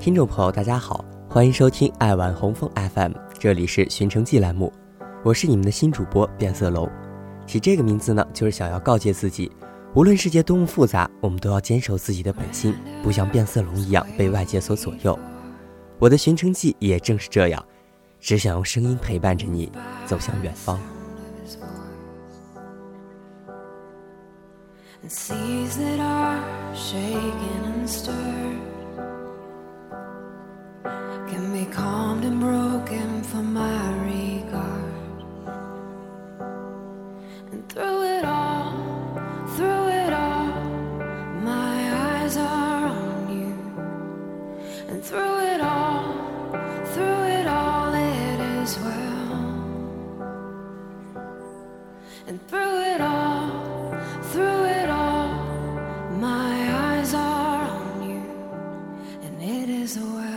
听众朋友，大家好，欢迎收听爱晚红枫 FM，这里是寻城记栏目，我是你们的新主播变色龙。起这个名字呢，就是想要告诫自己，无论世界多么复杂，我们都要坚守自己的本心，不像变色龙一样被外界所左右。我的寻城记也正是这样，只想用声音陪伴着你走向远方。can And through it all, through it all, my eyes are on you. And it is well.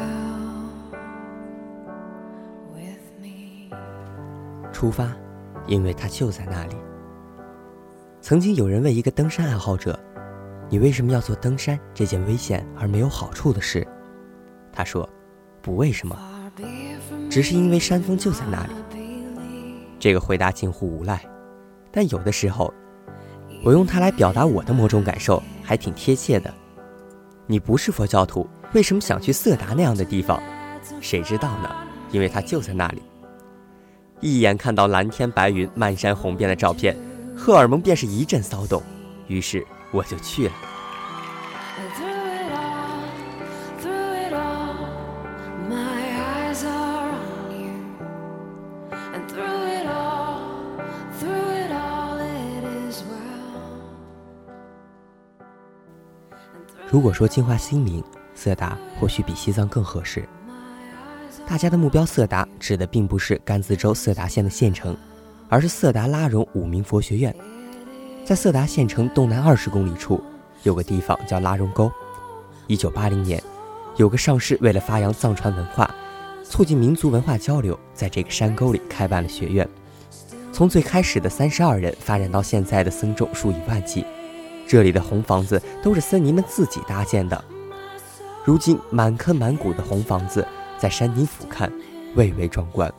出发，因为它就在那里。曾经有人问一个登山爱好者：“你为什么要做登山这件危险而没有好处的事？”他说：“不为什么，只是因为山峰就在那里。”这个回答近乎无赖，但有的时候，我用它来表达我的某种感受，还挺贴切的。你不是佛教徒，为什么想去色达那样的地方？谁知道呢？因为它就在那里。一眼看到蓝天白云、漫山红遍的照片，荷尔蒙便是一阵骚动，于是我就去了。如果说净化心灵，色达或许比西藏更合适。大家的目标色达指的并不是甘孜州色达县的县城，而是色达拉荣五明佛学院。在色达县城东南二十公里处，有个地方叫拉荣沟。一九八零年，有个上师为了发扬藏传文化，促进民族文化交流，在这个山沟里开办了学院。从最开始的三十二人，发展到现在的僧众数以万计。这里的红房子都是僧尼们自己搭建的。如今满坑满谷的红房子。在山顶俯瞰，蔚为壮观。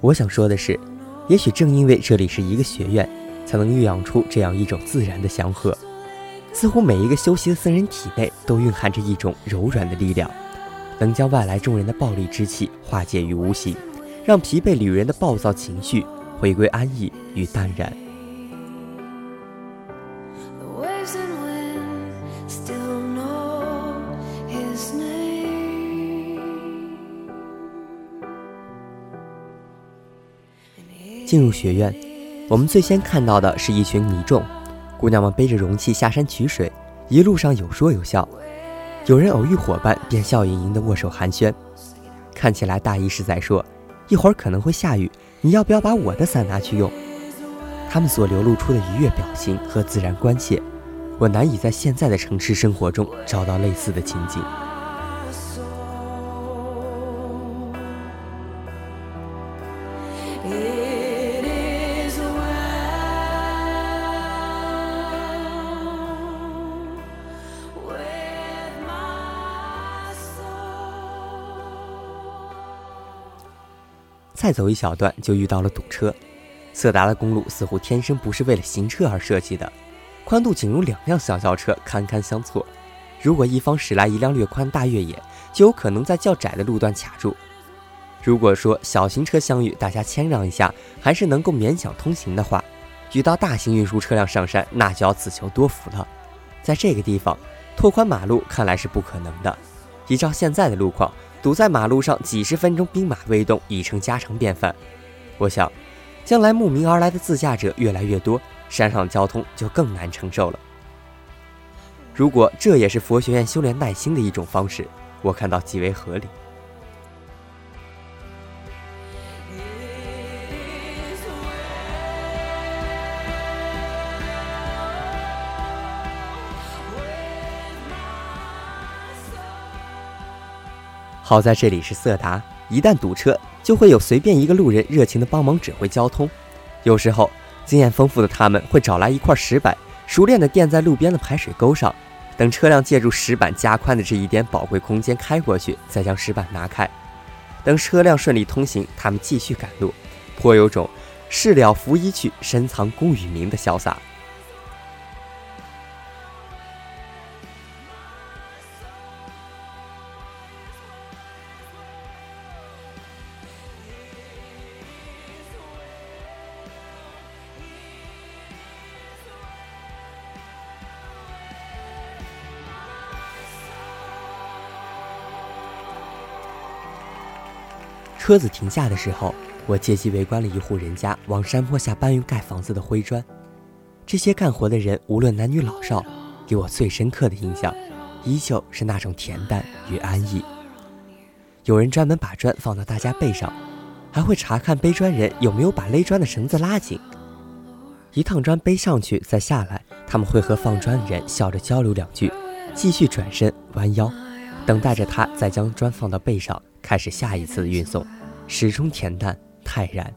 我想说的是，也许正因为这里是一个学院，才能育养出这样一种自然的祥和。似乎每一个修习的僧人体内都蕴含着一种柔软的力量，能将外来众人的暴力之气化解于无形，让疲惫旅人的暴躁情绪回归安逸与淡然。进入学院，我们最先看到的是一群泥众，姑娘们背着容器下山取水，一路上有说有笑，有人偶遇伙伴便笑盈盈的握手寒暄，看起来大意是在说，一会儿可能会下雨，你要不要把我的伞拿去用？他们所流露出的愉悦表情和自然关切，我难以在现在的城市生活中找到类似的情景。再走一小段，就遇到了堵车。色达的公路似乎天生不是为了行车而设计的，宽度仅容两辆小轿车堪堪相错。如果一方驶来一辆略宽大越野，就有可能在较窄的路段卡住。如果说小型车相遇，大家谦让一下，还是能够勉强通行的话，遇到大型运输车辆上山，那就要自求多福了。在这个地方，拓宽马路看来是不可能的。依照现在的路况。堵在马路上几十分钟，兵马未动已成家常便饭。我想，将来慕名而来的自驾者越来越多，山上交通就更难承受了。如果这也是佛学院修炼耐心的一种方式，我看到极为合理。好在这里是色达，一旦堵车，就会有随便一个路人热情的帮忙指挥交通。有时候，经验丰富的他们会找来一块石板，熟练的垫在路边的排水沟上，等车辆借助石板加宽的这一点宝贵空间开过去，再将石板拿开。等车辆顺利通行，他们继续赶路，颇有种“事了拂衣去，深藏功与名”的潇洒。车子停下的时候，我借机围观了一户人家往山坡下搬运盖房子的灰砖。这些干活的人，无论男女老少，给我最深刻的印象，依旧是那种恬淡与安逸。有人专门把砖放到大家背上，还会查看背砖人有没有把勒砖的绳子拉紧。一趟砖背上去再下来，他们会和放砖的人笑着交流两句，继续转身弯腰，等待着他再将砖放到背上，开始下一次的运送。始终恬淡泰然。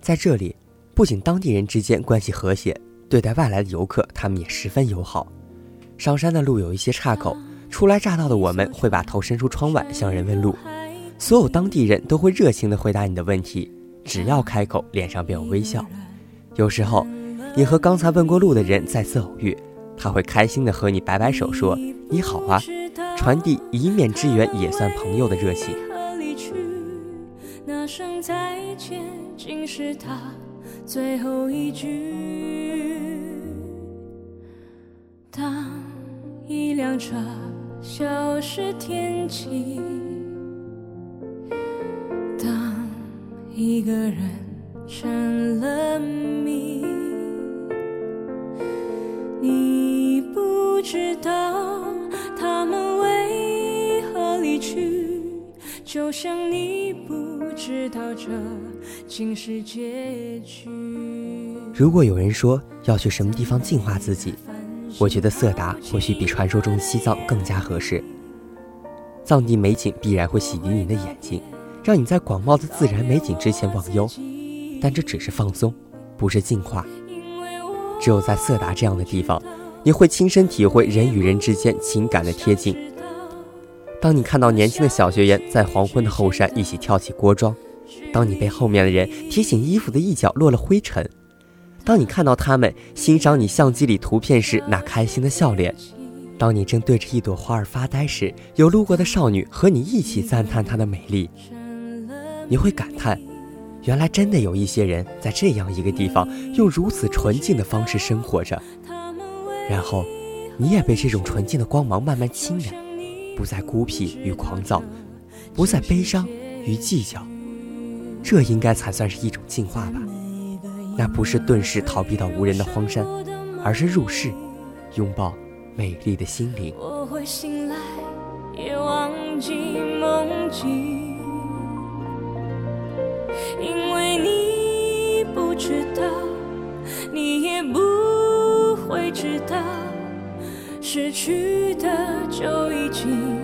在这里，不仅当地人之间关系和谐，对待外来的游客，他们也十分友好。上山的路有一些岔口，初来乍到的我们会把头伸出窗外向人问路，所有当地人都会热情地回答你的问题。只要开口，脸上便有微笑。有时候，你和刚才问过路的人再次偶遇，他会开心地和你摆摆手，说“你好啊”，传递一面之缘也算朋友的热情。那声再见，竟是他最后一句。当一辆车消失天际。一个人成了谜，你不知道他们为何离去，就像你不知道这竟是结局。如果有人说要去什么地方净化自己，我觉得色达或许比传说中的西藏更加合适。藏地美景必然会洗涤你的眼睛。让你在广袤的自然美景之前忘忧，但这只是放松，不是净化。只有在色达这样的地方，你会亲身体会人与人之间情感的贴近。当你看到年轻的小学员在黄昏的后山一起跳起锅庄，当你被后面的人提醒衣服的一角落了灰尘，当你看到他们欣赏你相机里图片时那开心的笑脸，当你正对着一朵花儿发呆时，有路过的少女和你一起赞叹她的美丽。你会感叹，原来真的有一些人在这样一个地方，用如此纯净的方式生活着。然后，你也被这种纯净的光芒慢慢侵染，不再孤僻与狂躁，不再悲伤与计较。这应该才算是一种进化吧？那不是遁世逃避到无人的荒山，而是入世，拥抱美丽的心灵。我会醒来，也忘记梦境。知道，你也不会知道，失去的就已经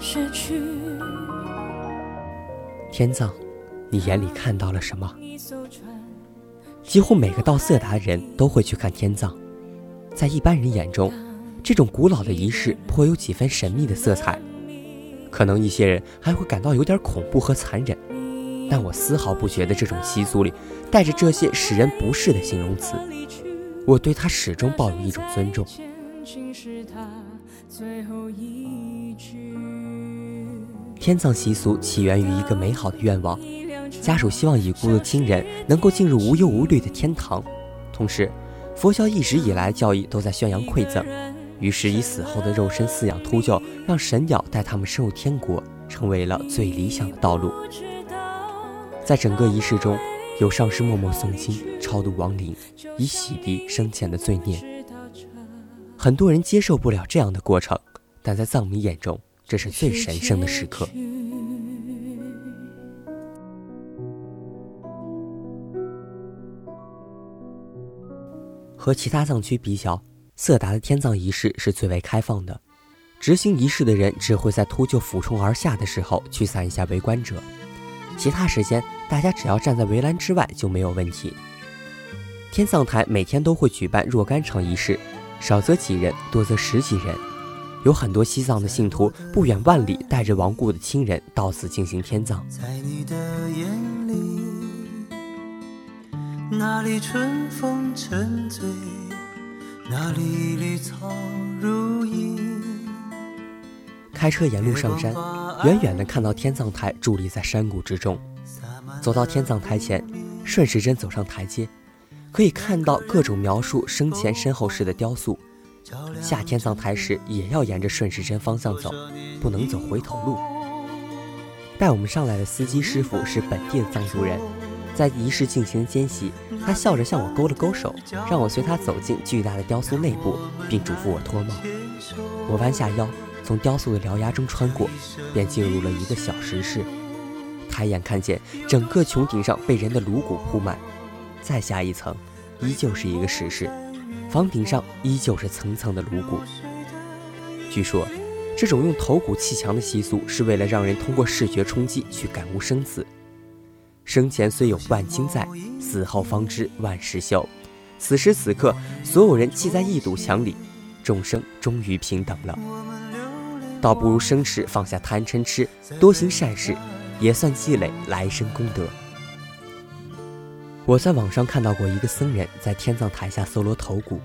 失去。天葬，你眼里看到了什么？几乎每个到色达的人都会去看天葬，在一般人眼中，这种古老的仪式颇有几分神秘的色彩，可能一些人还会感到有点恐怖和残忍。但我丝毫不觉得这种习俗里带着这些使人不适的形容词，我对他始终抱有一种尊重。天葬习俗起源于一个美好的愿望，家属希望已故的亲人能够进入无忧无虑的天堂。同时，佛教一直以来教义都在宣扬馈赠，于是以死后的肉身饲养秃鹫，让神鸟带他们升入天国，成为了最理想的道路。在整个仪式中，有上师默默诵经，超度亡灵，以洗涤生前的罪孽。很多人接受不了这样的过程，但在藏民眼中，这是最神圣的时刻。和其他藏区比较，色达的天葬仪式是最为开放的，执行仪式的人只会在秃鹫俯冲而下的时候驱散一下围观者，其他时间大家只要站在围栏之外就没有问题。天葬台每天都会举办若干场仪式，少则几人，多则十几人。有很多西藏的信徒不远万里带着亡故的亲人到此进行天葬。在你的眼里，哪里春风沉醉，哪里绿草如茵。开车沿路上山，远远的看到天葬台伫立在山谷之中。走到天葬台前，顺时针走上台阶，可以看到各种描述生前身后事的雕塑。下天葬台时也要沿着顺时针方向走，不能走回头路。带我们上来的司机师傅是本地的藏族人，在仪式进行间隙，他笑着向我勾了勾手，让我随他走进巨大的雕塑内部，并嘱咐我脱帽。我弯下腰，从雕塑的獠牙中穿过，便进入了一个小石室。抬眼看见整个穹顶上被人的颅骨铺满，再下一层，依旧是一个石室。房顶上依旧是层层的颅骨。据说，这种用头骨砌墙的习俗是为了让人通过视觉冲击去感悟生死。生前虽有万金在，死后方知万事休。此时此刻，所有人砌在一堵墙里，众生终于平等了。倒不如生时放下贪嗔痴，多行善事，也算积累来生功德。我在网上看到过一个僧人在天葬台下搜罗头骨，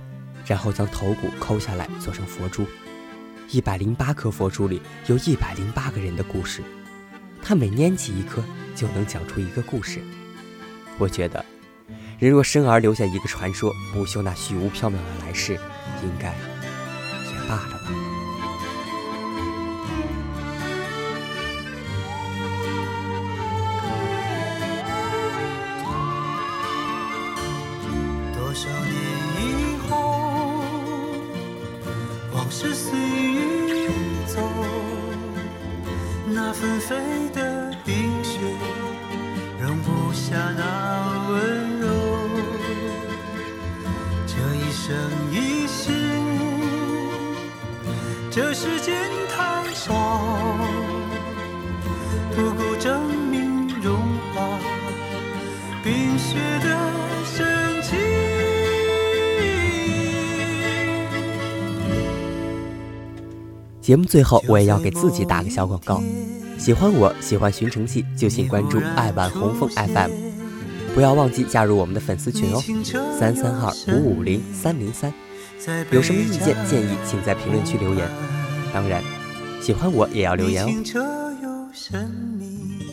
然后将头骨抠下来做成佛珠。一百零八颗佛珠里有一百零八个人的故事，他每拈起一颗就能讲出一个故事。我觉得，人若生而留下一个传说，不修那虚无缥缈的来世，应该也罢了吧。一生一世，这世间太少，不顾证明融化冰雪的深情。节目最后，我也要给自己打个小广告。喜欢我喜欢寻城记，就请关注爱晚红枫 FM，不要忘记加入我们的粉丝群哦，三三二五五零三零三。有什么意见建议，请在评论区留言。当然，喜欢我也要留言哦。清澈又神秘，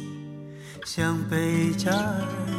像贝加尔湖。